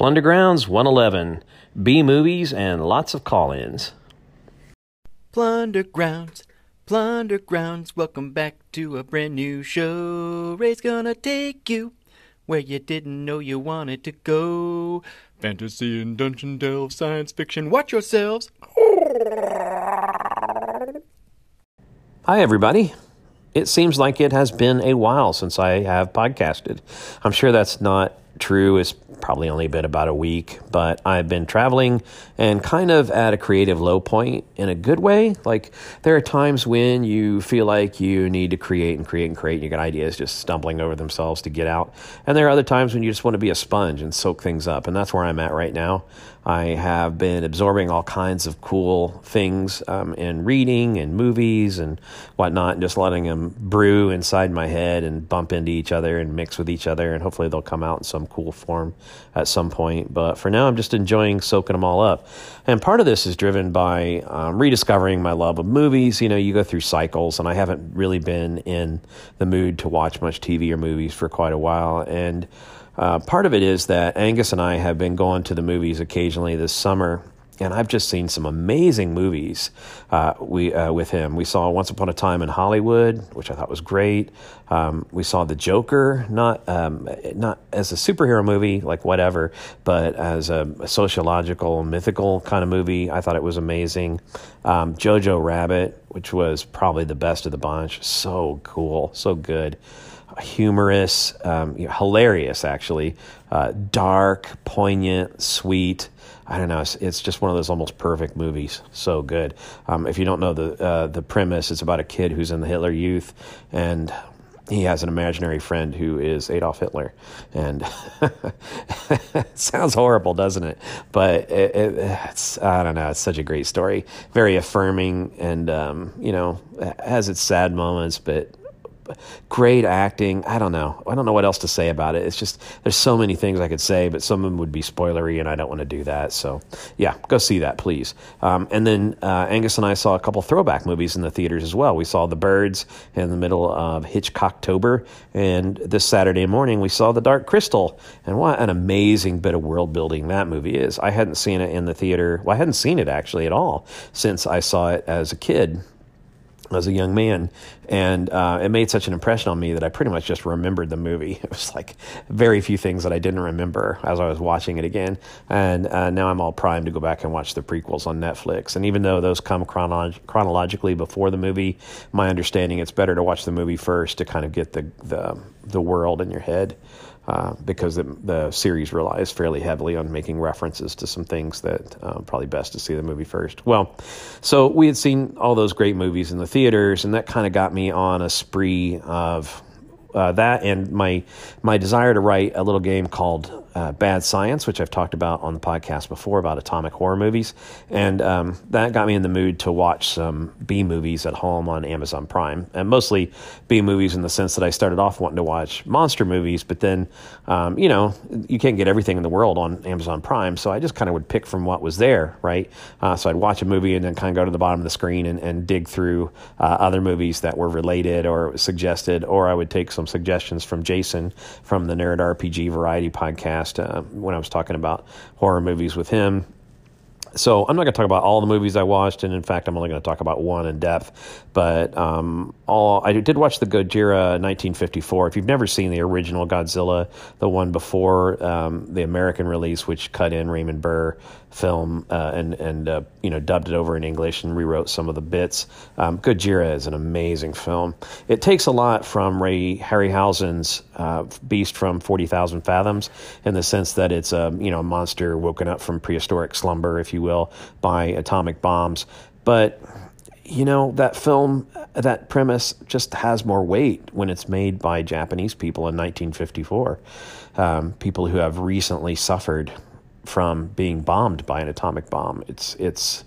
Plundergrounds 111, B movies, and lots of call ins. Plundergrounds, Plundergrounds, welcome back to a brand new show. Ray's gonna take you where you didn't know you wanted to go. Fantasy and dungeon delve, science fiction, watch yourselves. Hi, everybody. It seems like it has been a while since I have podcasted. I'm sure that's not true. It's probably only been about a week, but I've been traveling and kind of at a creative low point in a good way. Like there are times when you feel like you need to create and create and create, and you got ideas just stumbling over themselves to get out. And there are other times when you just want to be a sponge and soak things up, and that's where I'm at right now. I have been absorbing all kinds of cool things um, in reading and movies and whatnot, and just letting them brew inside my head and bump into each other and mix with each other, and hopefully they'll come out in some cool form at some point. But for now, I'm just enjoying soaking them all up. And part of this is driven by um, rediscovering my love of movies. You know, you go through cycles, and I haven't really been in the mood to watch much TV or movies for quite a while. And uh, part of it is that Angus and I have been going to the movies occasionally this summer, and I've just seen some amazing movies uh, we uh, with him. We saw Once Upon a Time in Hollywood, which I thought was great. Um, we saw The Joker, not um, not as a superhero movie, like whatever, but as a, a, sociological, mythical kind of movie. I thought it was amazing. Um, Jojo Rabbit, which was probably the best of the bunch. So cool, so good humorous, um, you know, hilarious, actually, uh, dark, poignant, sweet. I don't know. It's, it's, just one of those almost perfect movies. So good. Um, if you don't know the uh, the premise, it's about a kid who's in the Hitler Youth, and he has an imaginary friend who is Adolf Hitler, and it sounds horrible, doesn't it? But it, it, it's I don't know. It's such a great story, very affirming, and um, you know has its sad moments, but great acting. I don't know. I don't know what else to say about it. It's just there's so many things I could say, but some of them would be spoilery, and I don't want to do that. So yeah, go see that, please. Um, and then uh, Angus and I saw a couple throwback movies in the theaters as well. We saw The Birds in the middle of Hitchcocktober, and this Saturday morning we saw The Dark Crystal. And what an amazing bit of world building that movie is. I hadn't seen it in the theater. Well, I hadn't seen it actually at all since I saw it as a kid as a young man, and uh, it made such an impression on me that I pretty much just remembered the movie. It was like very few things that I didn't remember as I was watching it again, and uh, now I'm all primed to go back and watch the prequels on Netflix. And even though those come chrono- chronologically before the movie, my understanding it's better to watch the movie first to kind of get the the, the world in your head. Uh, because the, the, series relies fairly heavily on making references to some things that uh, probably best to see the movie first. Well, so we had seen all those great movies in the theaters, and that kind of got me on a spree of uh, that and my my desire to write a little game called uh, Bad Science, which I've talked about on the podcast before about atomic horror movies, and um, that got me in the mood to watch some B movies at home on Amazon Prime, and mostly B movies in the sense that I started off wanting to watch monster movies, but then um, you know you can't get everything in the world on Amazon Prime, so I just kind of would pick from what was there, right? Uh, so I'd watch a movie and then kind of go to the bottom of the screen and, and dig through uh, other movies that were related or suggested, or I would take some suggestions from Jason from the Nerd RPG Variety podcast uh, when I was talking about horror movies with him. So I'm not going to talk about all the movies I watched, and in fact, I'm only going to talk about one in depth. But um, all I did watch the Gojira 1954. If you've never seen the original Godzilla, the one before um, the American release, which cut in Raymond Burr film uh, and and uh, you know dubbed it over in English and rewrote some of the bits. Um, Gojira is an amazing film. It takes a lot from Ray Harryhausen's uh, Beast from Forty Thousand Fathoms in the sense that it's a you know a monster woken up from prehistoric slumber, if you will, by atomic bombs, but you know, that film, that premise just has more weight when it's made by Japanese people in 1954. Um, people who have recently suffered from being bombed by an atomic bomb. It's, it's,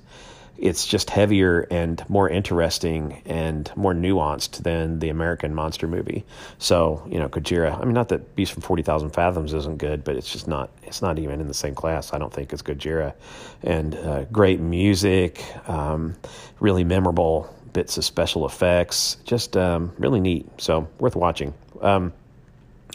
it's just heavier and more interesting and more nuanced than the American monster movie. So, you know, Gojira, I mean, not that Beast from 40,000 Fathoms isn't good, but it's just not, it's not even in the same class, I don't think, as Gojira. And uh, great music, um, really memorable bits of special effects, just um, really neat. So, worth watching. Um,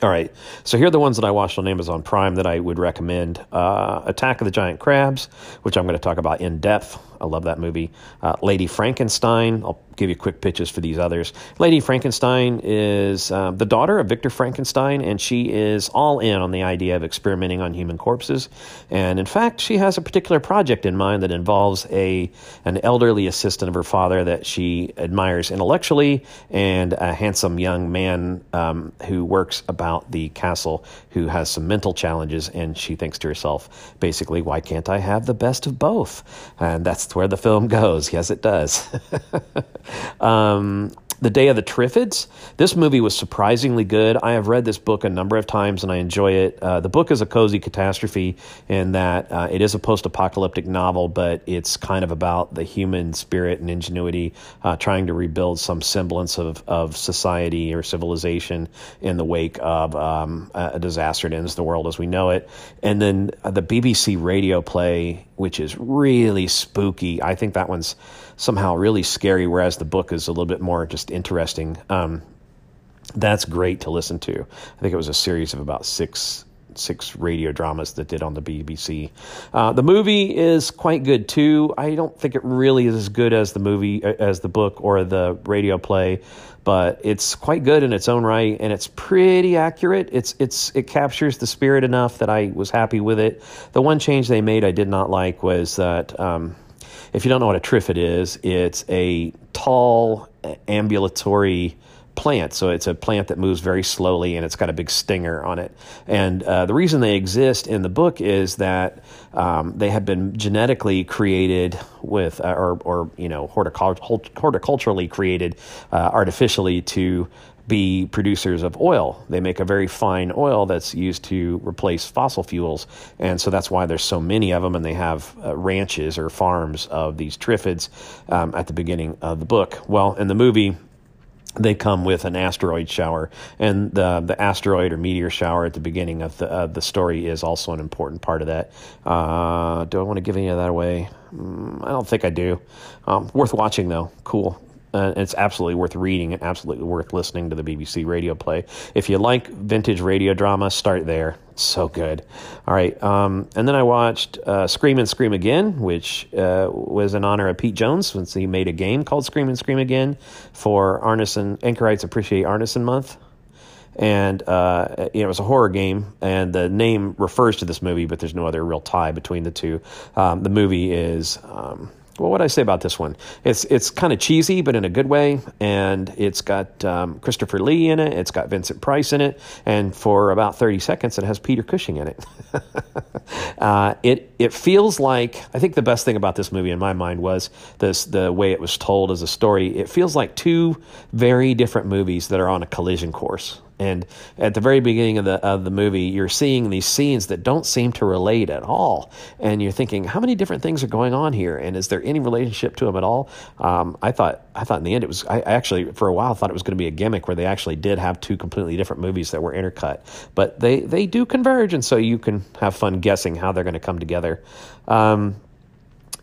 All right, so here are the ones that I watched on Amazon Prime that I would recommend: uh, Attack of the Giant Crabs, which I'm going to talk about in depth. I love that movie. Uh, Lady Frankenstein. I'll give you quick pitches for these others. Lady Frankenstein is uh, the daughter of Victor Frankenstein, and she is all in on the idea of experimenting on human corpses. And in fact, she has a particular project in mind that involves a an elderly assistant of her father that she admires intellectually, and a handsome young man um, who works about the castle who has some mental challenges. And she thinks to herself, basically, why can't I have the best of both? And that's where the film goes. Yes, it does. um, the Day of the Triffids. This movie was surprisingly good. I have read this book a number of times and I enjoy it. Uh, the book is a cozy catastrophe in that uh, it is a post apocalyptic novel, but it's kind of about the human spirit and ingenuity uh, trying to rebuild some semblance of, of society or civilization in the wake of um, a disaster that ends the world as we know it. And then uh, the BBC radio play, which is really spooky. I think that one's somehow really scary, whereas the book is a little bit more just interesting. Um, that's great to listen to. I think it was a series of about six six radio dramas that did on the BBC. Uh, the movie is quite good too. I don't think it really is as good as the movie uh, as the book or the radio play, but it's quite good in its own right and it's pretty accurate. It's it's it captures the spirit enough that I was happy with it. The one change they made I did not like was that. Um, if you don't know what a triffid is, it's a tall ambulatory plant. So it's a plant that moves very slowly and it's got a big stinger on it. And uh, the reason they exist in the book is that um, they have been genetically created with, uh, or, or, you know, horticult- horticulturally created uh, artificially to be producers of oil. They make a very fine oil that's used to replace fossil fuels. And so that's why there's so many of them, and they have uh, ranches or farms of these triffids um, at the beginning of the book. Well, in the movie, they come with an asteroid shower, and the the asteroid or meteor shower at the beginning of the uh, the story is also an important part of that. Uh, do I want to give any of that away? Mm, I don't think I do. Um, worth watching though. Cool. It's absolutely worth reading and absolutely worth listening to the BBC radio play. If you like vintage radio drama, start there. It's so good. All right. Um, and then I watched uh, Scream and Scream Again, which uh, was in honor of Pete Jones since he made a game called Scream and Scream Again for Arneson, Anchorites Appreciate Arneson Month. And uh, it was a horror game, and the name refers to this movie, but there's no other real tie between the two. Um, the movie is um, what would I say about this one? It's it's kind of cheesy, but in a good way, and it's got um, Christopher Lee in it. It's got Vincent Price in it, and for about thirty seconds, it has Peter Cushing in it. uh, it it feels like I think the best thing about this movie in my mind was this the way it was told as a story. It feels like two very different movies that are on a collision course. And at the very beginning of the of the movie, you're seeing these scenes that don't seem to relate at all, and you're thinking, how many different things are going on here, and is there any relationship to them at all? Um, I thought I thought in the end it was. I actually for a while thought it was going to be a gimmick where they actually did have two completely different movies that were intercut, but they they do converge, and so you can have fun guessing how they're going to come together. Um,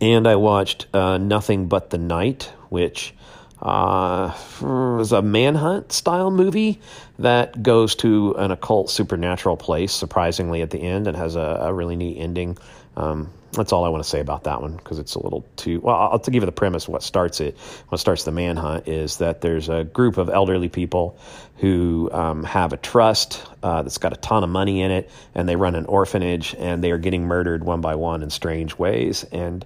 and I watched uh, Nothing But the Night, which uh, was a manhunt style movie that goes to an occult supernatural place, surprisingly, at the end, and has a, a really neat ending. Um, that's all I want to say about that one because it's a little too. Well, I'll, give you the premise. What starts it, what starts the manhunt, is that there's a group of elderly people who um, have a trust uh, that's got a ton of money in it, and they run an orphanage, and they are getting murdered one by one in strange ways, and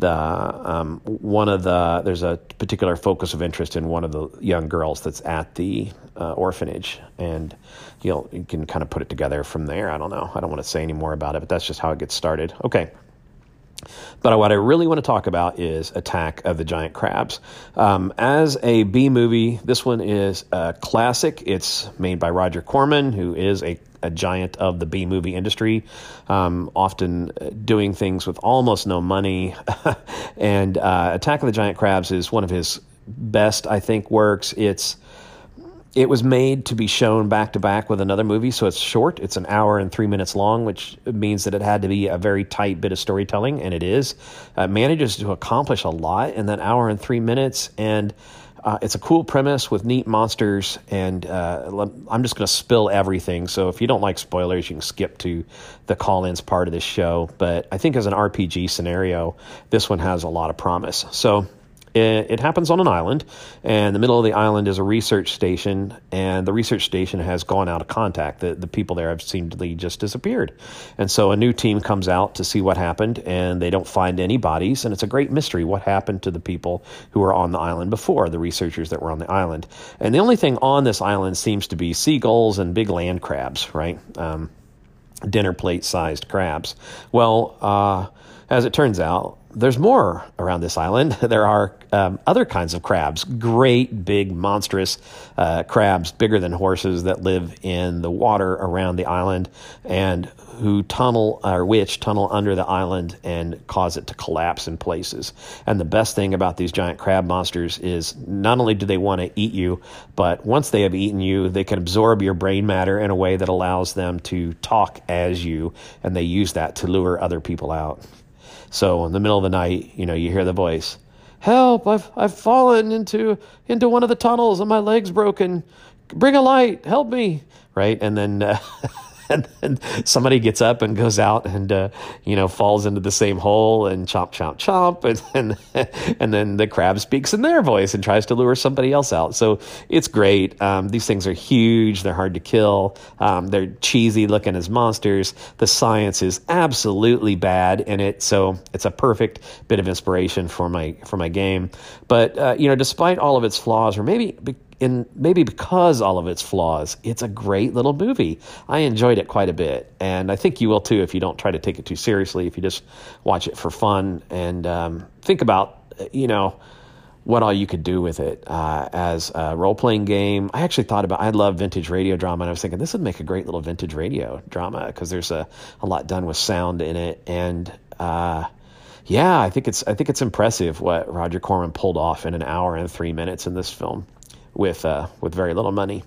the um, one of the there's a particular focus of interest in one of the young girls that's at the uh, orphanage, and you know you can kind of put it together from there. I don't know. I don't want to say any more about it, but that's just how it gets started. Okay. But what I really want to talk about is Attack of the Giant Crabs. Um, as a B movie, this one is a classic. It's made by Roger Corman, who is a a giant of the B movie industry, um, often doing things with almost no money. and uh, Attack of the Giant Crabs is one of his best, I think, works. It's it was made to be shown back to back with another movie, so it's short. It's an hour and three minutes long, which means that it had to be a very tight bit of storytelling, and it is. Uh, manages to accomplish a lot in that hour and three minutes, and uh, it's a cool premise with neat monsters, and uh, I'm just going to spill everything. So if you don't like spoilers, you can skip to the call-ins part of this show. But I think as an RPG scenario, this one has a lot of promise. So it, it, happens on an island, and the middle of the island is a research station, and the research station has gone out of contact. The, the people there have seemingly just disappeared. And so a new team comes out to see what happened, and they don't find any bodies, and it's a great mystery what happened to the people who were on the island before, the researchers that were on the island. And the only thing on this island seems to be seagulls and big land crabs, right? Um, dinner plate sized crabs. Well, uh, as it turns out, there's more around this island. There are um, other kinds of crabs, great big monstrous uh, crabs, bigger than horses, that live in the water around the island and who tunnel or which tunnel under the island and cause it to collapse in places. And the best thing about these giant crab monsters is not only do they want to eat you, but once they have eaten you, they can absorb your brain matter in a way that allows them to talk as you, and they use that to lure other people out. So in the middle of the night, you know, you hear the voice, "Help! I've I've fallen into into one of the tunnels and my leg's broken. Bring a light! Help me!" Right, and then. Uh, and then somebody gets up and goes out and uh, you know falls into the same hole and chomp chomp chomp and and, and then the crab speaks in their voice and tries to lure somebody else out. So it's great. Um, these things are huge. They're hard to kill. Um, they're cheesy looking as monsters. The science is absolutely bad in it. So it's a perfect bit of inspiration for my for my game. But uh, you know despite all of its flaws or maybe and maybe because all of its flaws, it's a great little movie. I enjoyed it quite a bit, and I think you will too if you don't try to take it too seriously. If you just watch it for fun and um, think about, you know, what all you could do with it uh, as a role playing game. I actually thought about. I love vintage radio drama, and I was thinking this would make a great little vintage radio drama because there's a a lot done with sound in it, and. Uh, yeah, I think it's I think it's impressive what Roger Corman pulled off in an hour and three minutes in this film with uh, with very little money.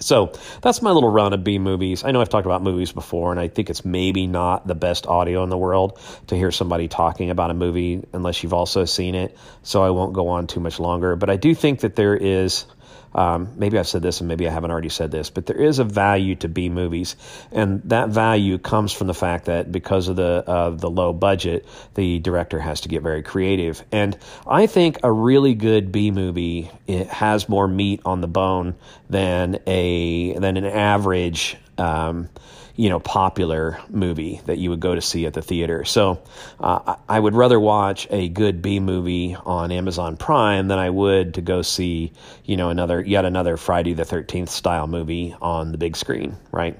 So that's my little run of B movies. I know I've talked about movies before, and I think it's maybe not the best audio in the world to hear somebody talking about a movie unless you've also seen it. So I won't go on too much longer. But I do think that there is um, maybe I've said this and maybe I haven't already said this, but there is a value to B movies, and that value comes from the fact that because of the uh, the low budget, the director has to get very creative. And I think a really good B movie it has more meat on the bone than a than an average. Um, you know popular movie that you would go to see at the theater. So uh, I would rather watch a good B movie on Amazon Prime than I would to go see you know another yet another Friday the Thirteenth style movie on the big screen, right?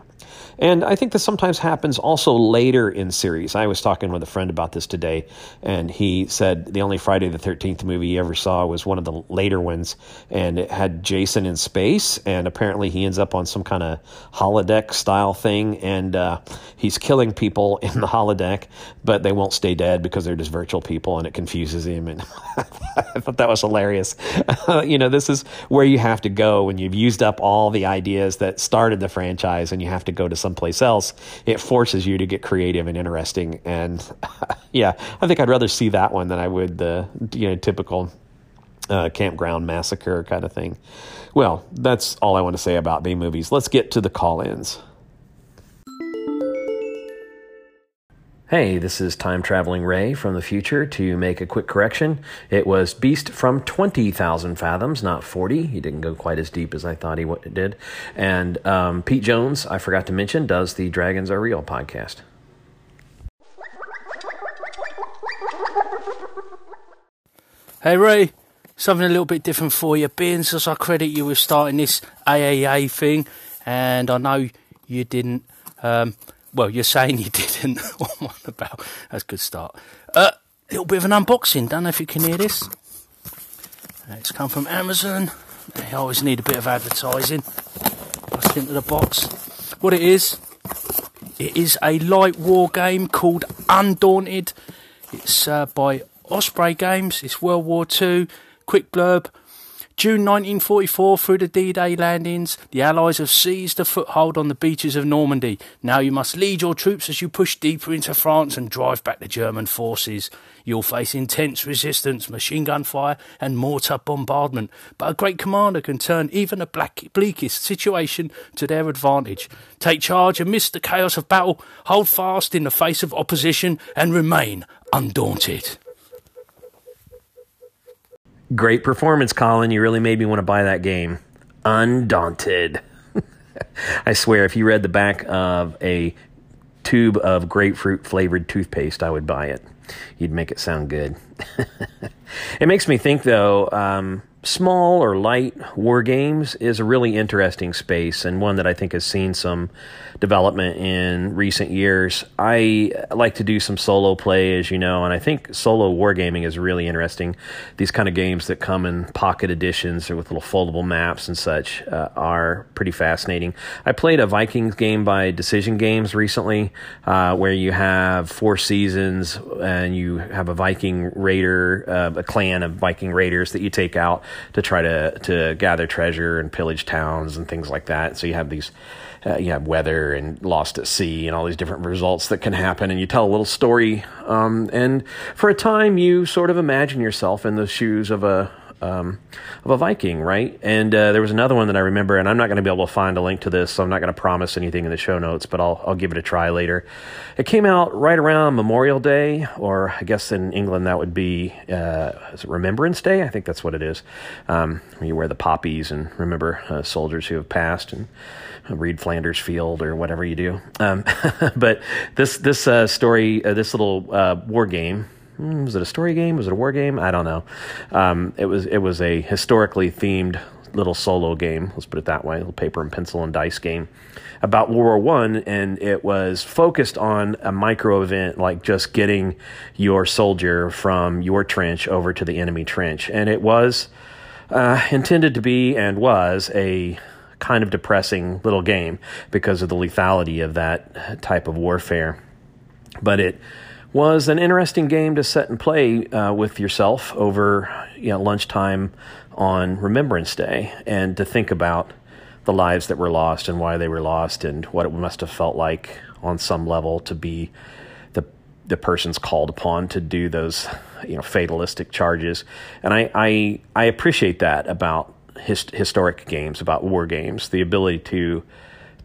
And I think this sometimes happens also later in series. I was talking with a friend about this today, and he said the only Friday the 13th movie he ever saw was one of the later ones, and it had Jason in space, and apparently he ends up on some kind of holodeck style thing, and uh, he's killing people in the holodeck, but they won't stay dead because they're just virtual people, and it confuses him. And I thought that was hilarious. you know, this is where you have to go when you've used up all the ideas that started the franchise, and you have to go to someplace else, it forces you to get creative and interesting. And yeah, I think I'd rather see that one than I would the you know typical uh, campground massacre kind of thing. Well, that's all I want to say about B movies. Let's get to the call-ins. Hey, this is Time Traveling Ray from the future to make a quick correction. It was Beast from 20,000 fathoms, not 40. He didn't go quite as deep as I thought he did. And um, Pete Jones, I forgot to mention, does the Dragons Are Real podcast. Hey, Ray, something a little bit different for you. Being as I credit you with starting this AAA thing, and I know you didn't. Um, well, you're saying you didn't. what about? That's a good start. A uh, little bit of an unboxing. Don't know if you can hear this. It's come from Amazon. They always need a bit of advertising. Bust into the box. What it is, it is a light war game called Undaunted. It's uh, by Osprey Games. It's World War II. Quick blurb. June 1944, through the D Day landings, the Allies have seized a foothold on the beaches of Normandy. Now you must lead your troops as you push deeper into France and drive back the German forces. You'll face intense resistance, machine gun fire, and mortar bombardment, but a great commander can turn even the black, bleakest situation to their advantage. Take charge amidst the chaos of battle, hold fast in the face of opposition, and remain undaunted. Great performance, Colin. You really made me want to buy that game. Undaunted. I swear, if you read the back of a tube of grapefruit flavored toothpaste, I would buy it. You'd make it sound good. it makes me think, though, um, small or light war games is a really interesting space and one that I think has seen some development in recent years. I like to do some solo play, as you know, and I think solo wargaming is really interesting. These kind of games that come in pocket editions or with little foldable maps and such uh, are pretty fascinating. I played a Vikings game by Decision Games recently, uh, where you have four seasons and you have a Viking raider, uh, a clan of Viking raiders that you take out to try to to gather treasure and pillage towns and things like that. So you have these uh, you have weather and lost at sea and all these different results that can happen and you tell a little story um, and for a time you sort of imagine yourself in the shoes of a um, of a Viking, right? And uh, there was another one that I remember, and I'm not going to be able to find a link to this, so I'm not going to promise anything in the show notes, but I'll I'll give it a try later. It came out right around Memorial Day, or I guess in England that would be uh, Remembrance Day? I think that's what it is. Um, where you wear the poppies and remember uh, soldiers who have passed and read Flanders Field or whatever you do. Um, but this this uh, story, uh, this little uh, war game was it a story game? Was it a war game? I don't know. Um, it was it was a historically themed little solo game. Let's put it that way, a little paper and pencil and dice game about World War One, and it was focused on a micro event like just getting your soldier from your trench over to the enemy trench, and it was uh, intended to be and was a kind of depressing little game because of the lethality of that type of warfare, but it was an interesting game to set and play uh, with yourself over you know, lunchtime on Remembrance Day and to think about the lives that were lost and why they were lost and what it must have felt like on some level to be the the persons called upon to do those you know fatalistic charges. And I I, I appreciate that about his, historic games about war games the ability to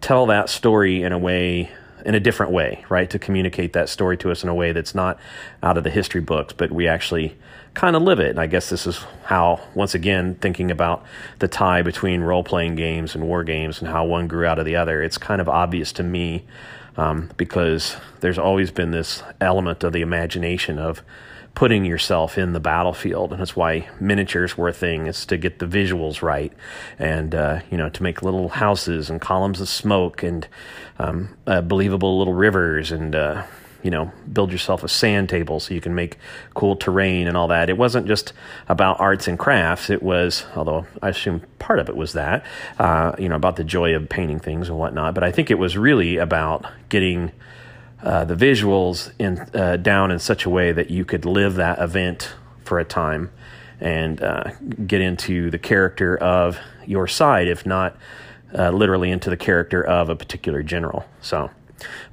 tell that story in a way in a different way, right? To communicate that story to us in a way that's not out of the history books, but we actually kind of live it. And I guess this is how, once again, thinking about the tie between role playing games and war games and how one grew out of the other, it's kind of obvious to me um, because there's always been this element of the imagination of putting yourself in the battlefield, and that's why miniatures were a thing. Is to get the visuals right, and uh, you know to make little houses and columns of smoke and um, uh, believable little rivers and. Uh, you know, build yourself a sand table so you can make cool terrain and all that. It wasn't just about arts and crafts. It was, although I assume part of it was that, uh, you know, about the joy of painting things and whatnot. But I think it was really about getting uh, the visuals in uh, down in such a way that you could live that event for a time and uh, get into the character of your side, if not uh, literally into the character of a particular general. So,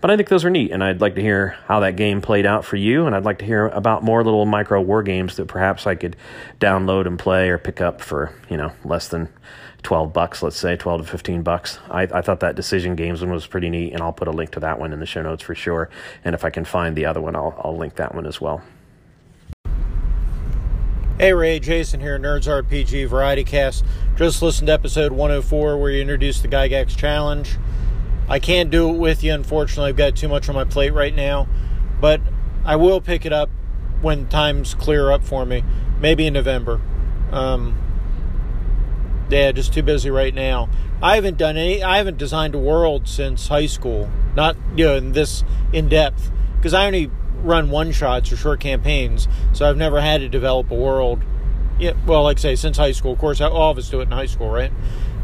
but I think those are neat, and I'd like to hear how that game played out for you, and I'd like to hear about more little micro war games that perhaps I could download and play or pick up for you know less than 12 bucks, let's say 12 to 15 bucks. I, I thought that Decision Games one was pretty neat, and I'll put a link to that one in the show notes for sure. And if I can find the other one, I'll, I'll link that one as well. Hey Ray, Jason here, Nerds RPG Variety Cast. Just listened to episode 104 where you introduced the Gygax Challenge. I can't do it with you, unfortunately. I've got too much on my plate right now, but I will pick it up when times clear up for me, maybe in November. Um, yeah, just too busy right now. I haven't done any. I haven't designed a world since high school. Not you know in this in depth because I only run one shots or short campaigns, so I've never had to develop a world. Yeah, well, like I say, since high school. Of course, all of us do it in high school, right?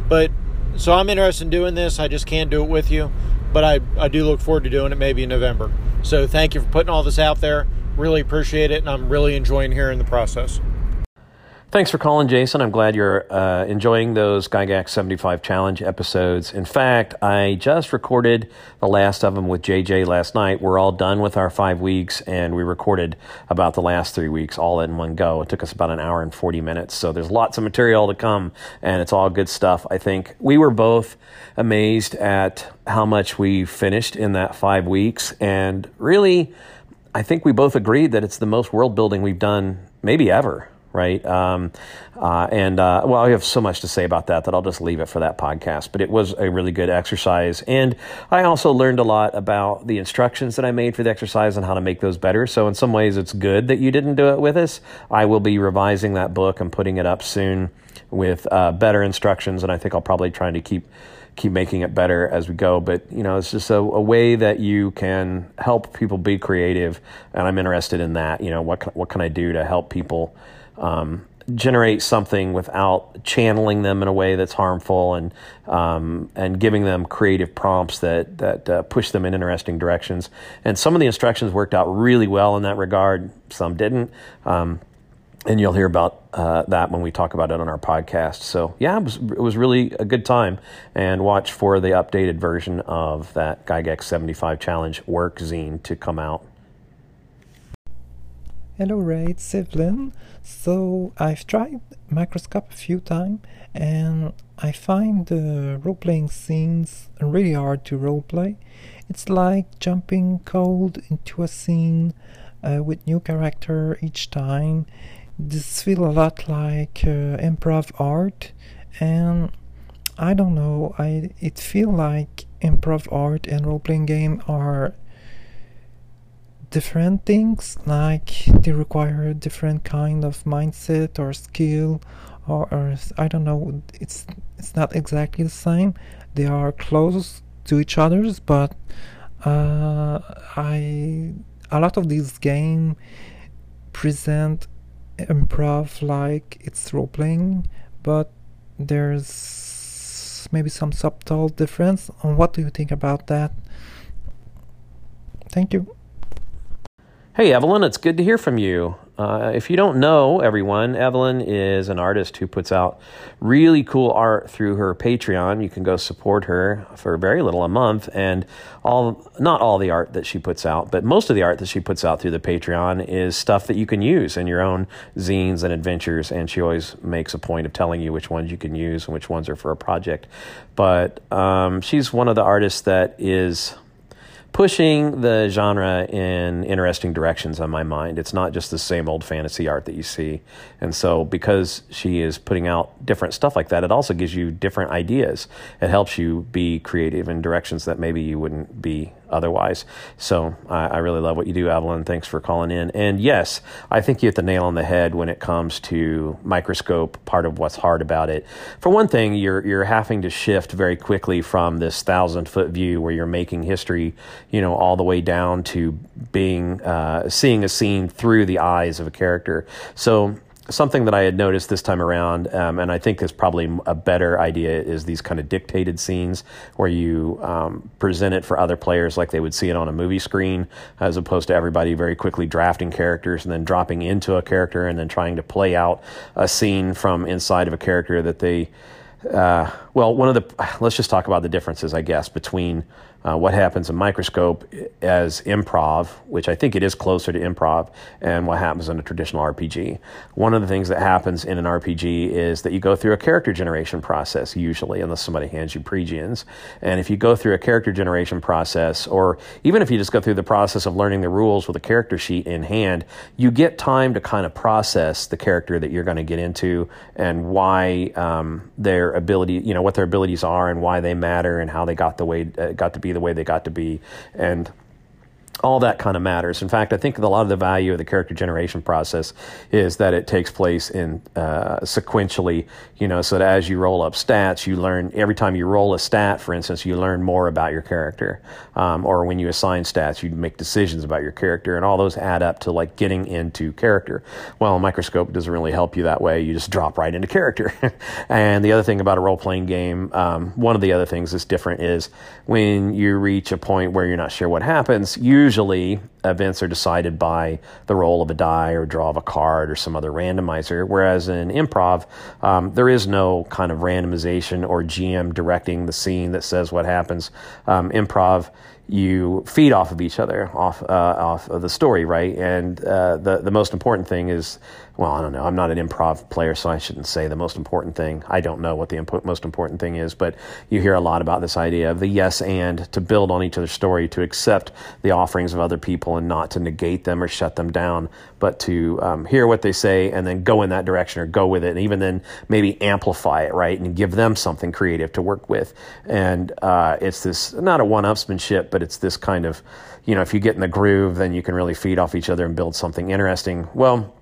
But so I'm interested in doing this. I just can't do it with you, but I I do look forward to doing it maybe in November. So thank you for putting all this out there. Really appreciate it, and I'm really enjoying hearing the process. Thanks for calling, Jason. I'm glad you're uh, enjoying those Gygax 75 Challenge episodes. In fact, I just recorded the last of them with JJ last night. We're all done with our five weeks, and we recorded about the last three weeks all in one go. It took us about an hour and 40 minutes. So there's lots of material to come, and it's all good stuff. I think we were both amazed at how much we finished in that five weeks, and really, I think we both agreed that it's the most world building we've done maybe ever right? Um, uh, and uh, well, I have so much to say about that that I'll just leave it for that podcast. But it was a really good exercise, and I also learned a lot about the instructions that I made for the exercise and how to make those better. So in some ways, it's good that you didn't do it with us. I will be revising that book and putting it up soon with uh, better instructions, and I think I'll probably try to keep keep making it better as we go. But you know, it's just a, a, way that you can help people be creative, and I'm interested in that. You know, what can, what can I do to help people? Um, generate something without channeling them in a way that's harmful and um, and giving them creative prompts that that uh, push them in interesting directions. And some of the instructions worked out really well in that regard. Some didn't. Um, and you'll hear about uh, that when we talk about it on our podcast. So yeah, it was, it was really a good time. And watch for the updated version of that Gygax 75 Challenge work zine to come out. Hello Ray, it's So I've tried Microscope a few times and I find the role-playing scenes really hard to roleplay. It's like jumping cold into a scene uh, with new character each time. This feels a lot like uh, improv art and I don't know, I it feel like improv art and role-playing game are different things like they require different kind of mindset or skill or, or, I don't know it's it's not exactly the same. They are close to each other's but uh, I a lot of these games present improv like it's role playing but there's maybe some subtle difference. And what do you think about that? Thank you Hey, Evelyn, it's good to hear from you. Uh, if you don't know everyone, Evelyn is an artist who puts out really cool art through her Patreon. You can go support her for very little a month, and all not all the art that she puts out, but most of the art that she puts out through the Patreon is stuff that you can use in your own zines and adventures. And she always makes a point of telling you which ones you can use and which ones are for a project. But um, she's one of the artists that is pushing the genre in interesting directions on my mind. It's not just the same old fantasy art that you see. And so, because she is putting out different stuff like that, it also gives you different ideas. It helps you be creative in directions that maybe you wouldn't be otherwise. So I, I, really love what you do, Evelyn. Thanks for calling in. And yes, I think you hit the nail on the head when it comes to microscope. Part of what's hard about it, for one thing, you're you're having to shift very quickly from this thousand foot view where you're making history, you know, all the way down to being uh, seeing a scene through the eyes of a character. So something that I had noticed this time around, um, and I think is probably a better idea, is these kind of dictated scenes where you um, present it for other players like they would see it on a movie screen, as opposed to everybody very quickly drafting characters and then dropping into a character and then trying to play out a scene from inside of a character that they. Uh, well, one of the let's just talk about the differences, I guess, between uh, what happens in microscope as improv, which I think it is closer to improv, and what happens in a traditional RPG. One of the things that happens in an RPG is that you go through a character generation process, usually, unless somebody hands you pregens. And if you go through a character generation process, or even if you just go through the process of learning the rules with a character sheet in hand, you get time to kind of process the character that you're going to get into and why um, their ability, you know, what their abilities are and why they matter and how they got the way uh, got to be the way they got to be, and all that kind of matters. In fact, I think a lot of the value of the character generation process is that it takes place in uh, sequentially, you know, so that as you roll up stats, you learn every time you roll a stat, for instance, you learn more about your character. Um, or when you assign stats, you make decisions about your character, and all those add up to like getting into character. Well, a microscope doesn't really help you that way. You just drop right into character. and the other thing about a role playing game, um, one of the other things that's different is when you reach a point where you're not sure what happens, you usually events are decided by the roll of a die or draw of a card or some other randomizer. Whereas in improv, um, there is no kind of randomization or GM directing the scene that says what happens. Um, improv you feed off of each other, off uh, off of the story, right? And uh, the the most important thing is, well, I don't know. I'm not an improv player, so I shouldn't say the most important thing. I don't know what the imp- most important thing is, but you hear a lot about this idea of the yes and to build on each other's story, to accept the offerings of other people and not to negate them or shut them down, but to um, hear what they say and then go in that direction or go with it, and even then maybe amplify it, right, and give them something creative to work with. And uh, it's this not a one-upsmanship, but it's this kind of, you know, if you get in the groove, then you can really feed off each other and build something interesting. Well,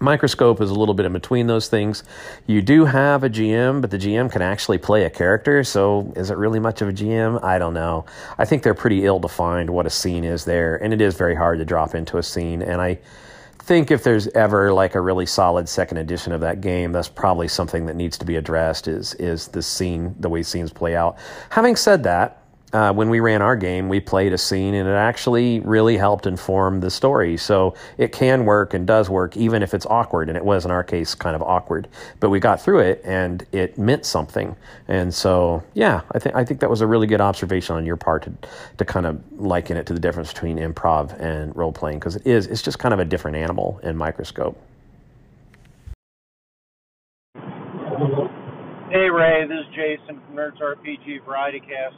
Microscope is a little bit in between those things. You do have a GM, but the GM can actually play a character. So is it really much of a GM? I don't know. I think they're pretty ill defined what a scene is there, and it is very hard to drop into a scene. And I think if there's ever like a really solid second edition of that game, that's probably something that needs to be addressed. Is is the scene the way scenes play out? Having said that, uh, when we ran our game, we played a scene and it actually really helped inform the story. So it can work and does work, even if it's awkward. And it was, in our case, kind of awkward. But we got through it and it meant something. And so, yeah, I, think I think that was a really good observation on your part to, to kind of liken it to the difference between improv and role playing because it is, it's just kind of a different animal in microscope. Hey Ray, this is Jason from Nerds RPG Variety Cast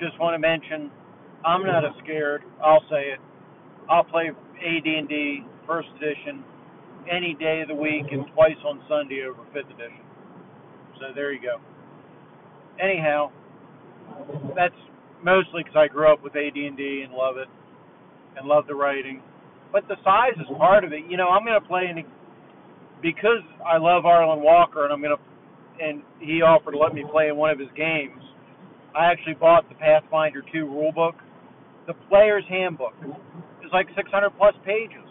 just want to mention, I'm not a scared. I'll say it. I'll play AD&D First Edition any day of the week and twice on Sunday over Fifth Edition. So there you go. Anyhow, that's mostly because I grew up with AD&D and love it, and love the writing. But the size is part of it. You know, I'm going to play in because I love Arlen Walker, and I'm going to, and he offered to let me play in one of his games. I actually bought the Pathfinder 2 rulebook. The player's handbook is like 600 plus pages.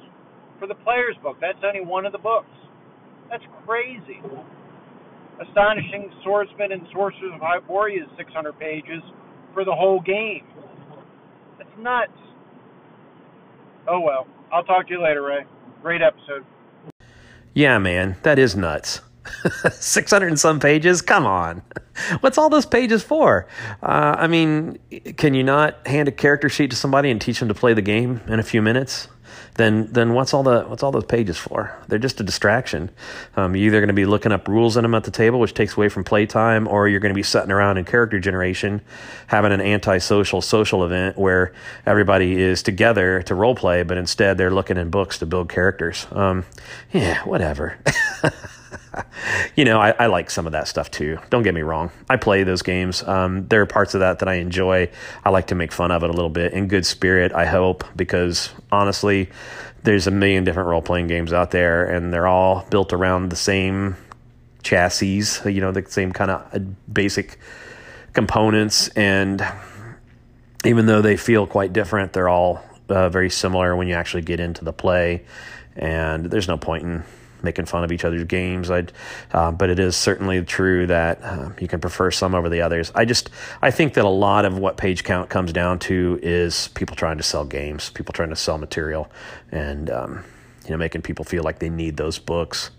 For the player's book, that's only one of the books. That's crazy. Astonishing Swordsman and Sorcerers of Hyperborea is 600 pages for the whole game. That's nuts. Oh well. I'll talk to you later, Ray. Great episode. Yeah, man, that is nuts. 600 and some pages? Come on. What's all those pages for? Uh, I mean, can you not hand a character sheet to somebody and teach them to play the game in a few minutes? Then, then what's all the what's all those pages for? They're just a distraction. Um, you're either going to be looking up rules in them at the table, which takes away from playtime, or you're going to be sitting around in character generation, having an antisocial social event where everybody is together to role play, but instead they're looking in books to build characters. Um, yeah, whatever. you know, I, I, like some of that stuff too. Don't get me wrong. I play those games. Um, there are parts of that that I enjoy. I like to make fun of it a little bit in good spirit, I hope, because honestly, there's a million different role playing games out there, and they're all built around the same chassis, you know, the same kind of basic components. And even though they feel quite different, they're all uh, very similar when you actually get into the play. And there's no point in making fun of each other's games. I'd, uh, but it is certainly true that uh, you can prefer some over the others. I just I think that a lot of what page count comes down to is people trying to sell games, people trying to sell material, and um, you know making people feel like they need those books.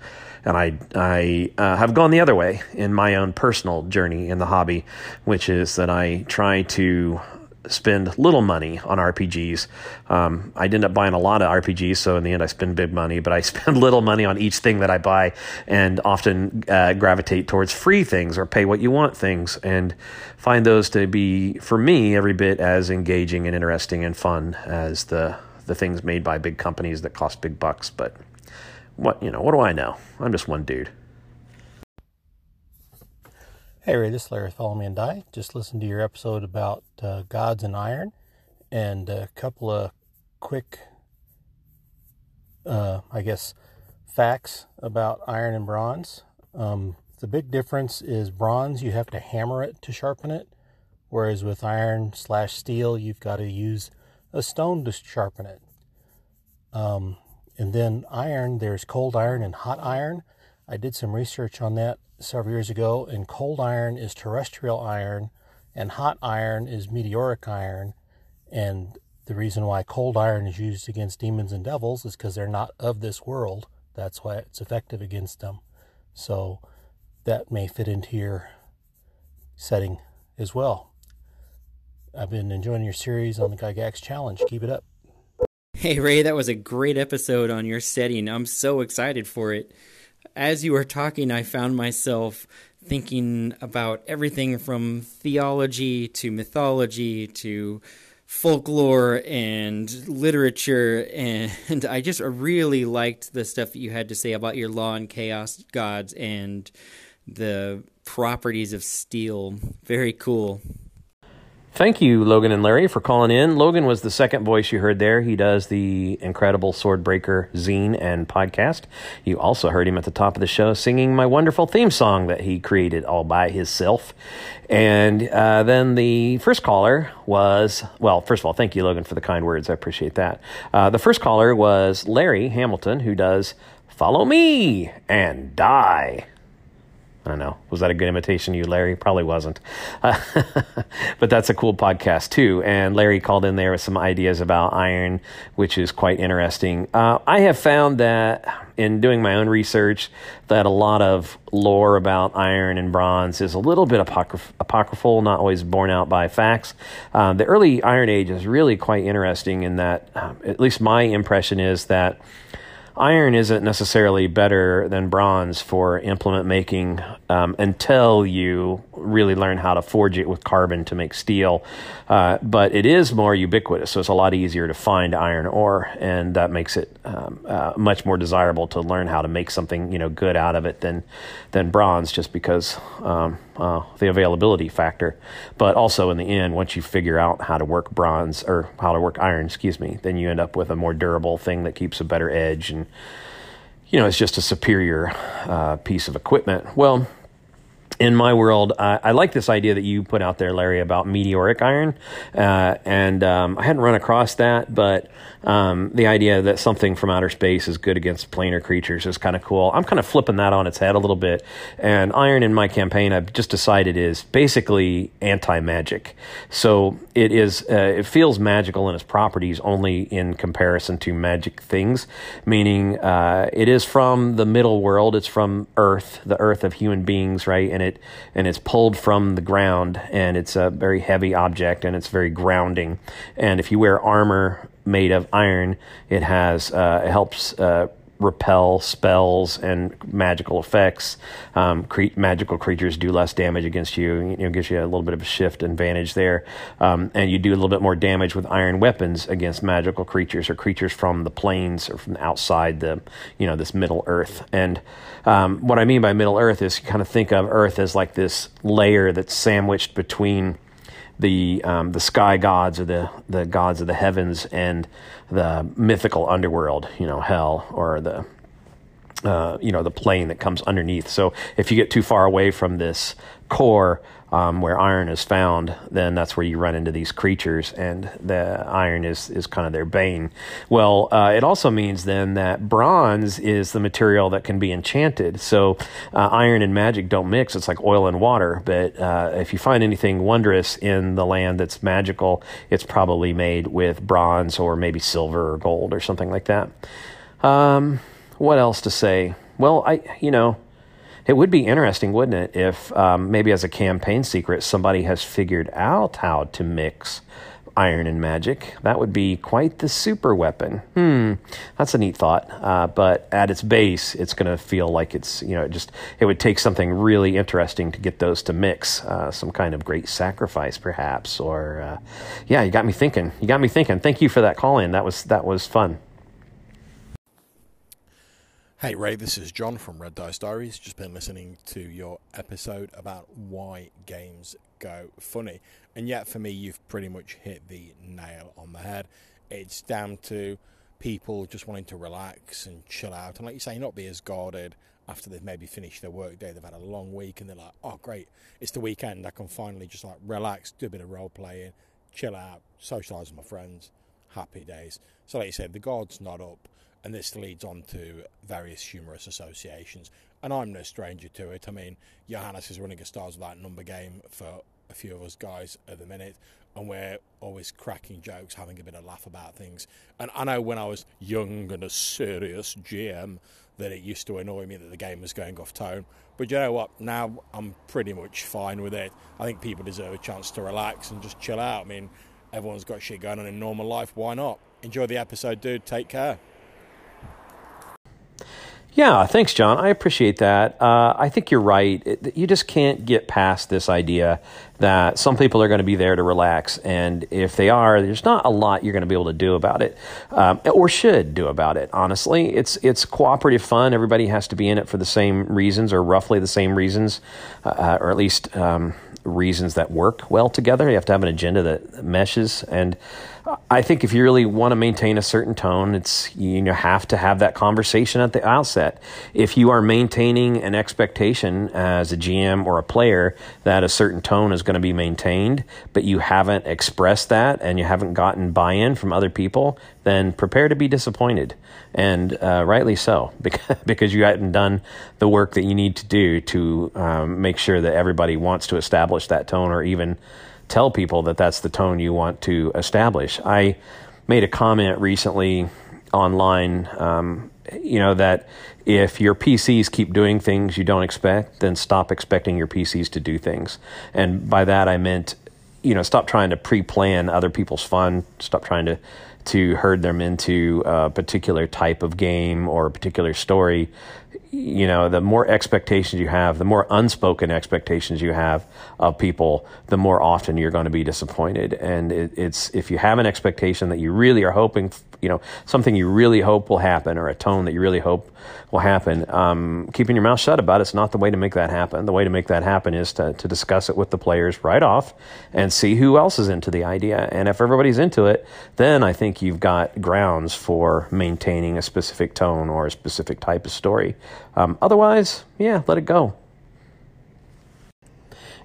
And I I uh, have gone the other way in my own personal journey in the hobby, which is that I try to spend little money on RPGs. Um, I end up buying a lot of RPGs, so in the end, I spend big money, but I spend little money on each thing that I buy and often uh, gravitate towards free things or pay what you want things and find those to be, for me, every bit as engaging and interesting and fun as the, the things made by big companies that cost big bucks. But what, you know, what do I know? I'm just one dude. Hey Ray, this is Larry Follow Me and Die. Just listened to your episode about uh, gods and iron, and a couple of quick, uh, I guess, facts about iron and bronze. Um, the big difference is bronze, you have to hammer it to sharpen it, whereas with iron slash steel, you've got to use a stone to sharpen it. Um, and then iron, there's cold iron and hot iron. I did some research on that several years ago, and cold iron is terrestrial iron, and hot iron is meteoric iron, and the reason why cold iron is used against demons and devils is because they're not of this world. That's why it's effective against them. So that may fit into your setting as well. I've been enjoying your series on the Gygax Challenge. Keep it up. Hey, Ray, that was a great episode on your setting. I'm so excited for it. As you were talking, I found myself thinking about everything from theology to mythology to folklore and literature and I just really liked the stuff that you had to say about your law and chaos gods and the properties of steel. Very cool. Thank you, Logan and Larry, for calling in. Logan was the second voice you heard there. He does the incredible Swordbreaker zine and podcast. You also heard him at the top of the show singing my wonderful theme song that he created all by himself. And uh, then the first caller was, well, first of all, thank you, Logan, for the kind words. I appreciate that. Uh, the first caller was Larry Hamilton, who does Follow Me and Die. I don't know. Was that a good imitation you, Larry? Probably wasn't. Uh, but that's a cool podcast, too. And Larry called in there with some ideas about iron, which is quite interesting. Uh, I have found that in doing my own research, that a lot of lore about iron and bronze is a little bit apocryph- apocryphal, not always borne out by facts. Uh, the early Iron Age is really quite interesting in that, um, at least my impression is that iron isn't necessarily better than bronze for implement making um, until you really learn how to forge it with carbon to make steel. Uh, but it is more ubiquitous, so it's a lot easier to find iron ore, and that makes it um, uh, much more desirable to learn how to make something you know good out of it than than bronze, just because um, uh, the availability factor. But also in the end, once you figure out how to work bronze or how to work iron, excuse me, then you end up with a more durable thing that keeps a better edge and you know, it's just a superior uh, piece of equipment. Well, in my world, uh, I like this idea that you put out there, Larry, about meteoric iron, uh, and um, I hadn't run across that, but um, the idea that something from outer space is good against planar creatures is kind of cool. I'm kind of flipping that on its head a little bit, and iron in my campaign, I've just decided is basically anti-magic. So it is, uh, it feels magical in its properties only in comparison to magic things, meaning uh, it is from the middle world, it's from Earth, the Earth of human beings, right, and it and it's pulled from the ground and it's a very heavy object and it's very grounding. And if you wear armor made of iron, it has uh, it helps uh, repel spells and magical effects. Um, cre- magical creatures do less damage against you. You know, gives you a little bit of a shift advantage there. Um, and you do a little bit more damage with iron weapons against magical creatures or creatures from the planes or from outside the, you know, this Middle Earth. And um, what I mean by Middle Earth is you kind of think of Earth as like this layer that's sandwiched between the um, the sky gods or the the gods of the heavens and the mythical underworld, you know, hell or the uh, you know the plane that comes underneath. So if you get too far away from this core um, where iron is found, then that's where you run into these creatures, and the iron is is kind of their bane. Well, uh, it also means then that bronze is the material that can be enchanted. So uh, iron and magic don't mix; it's like oil and water. But uh, if you find anything wondrous in the land that's magical, it's probably made with bronze or maybe silver or gold or something like that. Um, what else to say? Well, I you know it would be interesting, wouldn't it, if um, maybe as a campaign secret somebody has figured out how to mix iron and magic. That would be quite the super weapon. Hmm, that's a neat thought. Uh, but at its base, it's going to feel like it's you know just it would take something really interesting to get those to mix. Uh, some kind of great sacrifice, perhaps, or uh, yeah, you got me thinking. You got me thinking. Thank you for that call in. That was that was fun. Hey Ray, this is John from Red Dice Diaries. Just been listening to your episode about why games go funny. And yet, for me, you've pretty much hit the nail on the head. It's down to people just wanting to relax and chill out. And like you say, not be as guarded after they've maybe finished their work day. They've had a long week and they're like, oh, great, it's the weekend. I can finally just like relax, do a bit of role playing, chill out, socialise with my friends. Happy days. So, like you said, the guard's not up and this leads on to various humorous associations. And I'm no stranger to it. I mean, Johannes is running a Stars Without Number game for a few of us guys at the minute, and we're always cracking jokes, having a bit of laugh about things. And I know when I was young and a serious GM that it used to annoy me that the game was going off tone. But you know what? Now I'm pretty much fine with it. I think people deserve a chance to relax and just chill out. I mean, everyone's got shit going on in normal life. Why not? Enjoy the episode, dude. Take care. Yeah, thanks, John. I appreciate that. Uh, I think you're right. It, you just can't get past this idea that some people are going to be there to relax, and if they are, there's not a lot you're going to be able to do about it, um, or should do about it. Honestly, it's it's cooperative fun. Everybody has to be in it for the same reasons, or roughly the same reasons, uh, or at least. Um, reasons that work well together. You have to have an agenda that meshes. And I think if you really want to maintain a certain tone, it's you have to have that conversation at the outset. If you are maintaining an expectation as a GM or a player that a certain tone is going to be maintained, but you haven't expressed that and you haven't gotten buy-in from other people, then prepare to be disappointed, and uh, rightly so, because you hadn't done the work that you need to do to um, make sure that everybody wants to establish that tone, or even tell people that that's the tone you want to establish. I made a comment recently online, um, you know, that if your PCs keep doing things you don't expect, then stop expecting your PCs to do things. And by that I meant, you know, stop trying to pre-plan other people's fun. Stop trying to to herd them into a particular type of game or a particular story, you know, the more expectations you have, the more unspoken expectations you have of people, the more often you're going to be disappointed. And it, it's if you have an expectation that you really are hoping, you know, something you really hope will happen, or a tone that you really hope will happen, um, keeping your mouth shut about it's not the way to make that happen. The way to make that happen is to, to discuss it with the players right off and see who else is into the idea. And if everybody's into it, then I think you've got grounds for maintaining a specific tone or a specific type of story. Um, otherwise, yeah, let it go.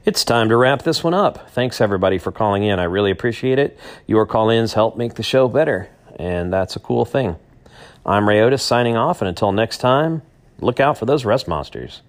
It's time to wrap this one up. Thanks everybody for calling in. I really appreciate it. Your call ins help make the show better, and that's a cool thing. I'm Ray Otus signing off, and until next time, look out for those rust monsters.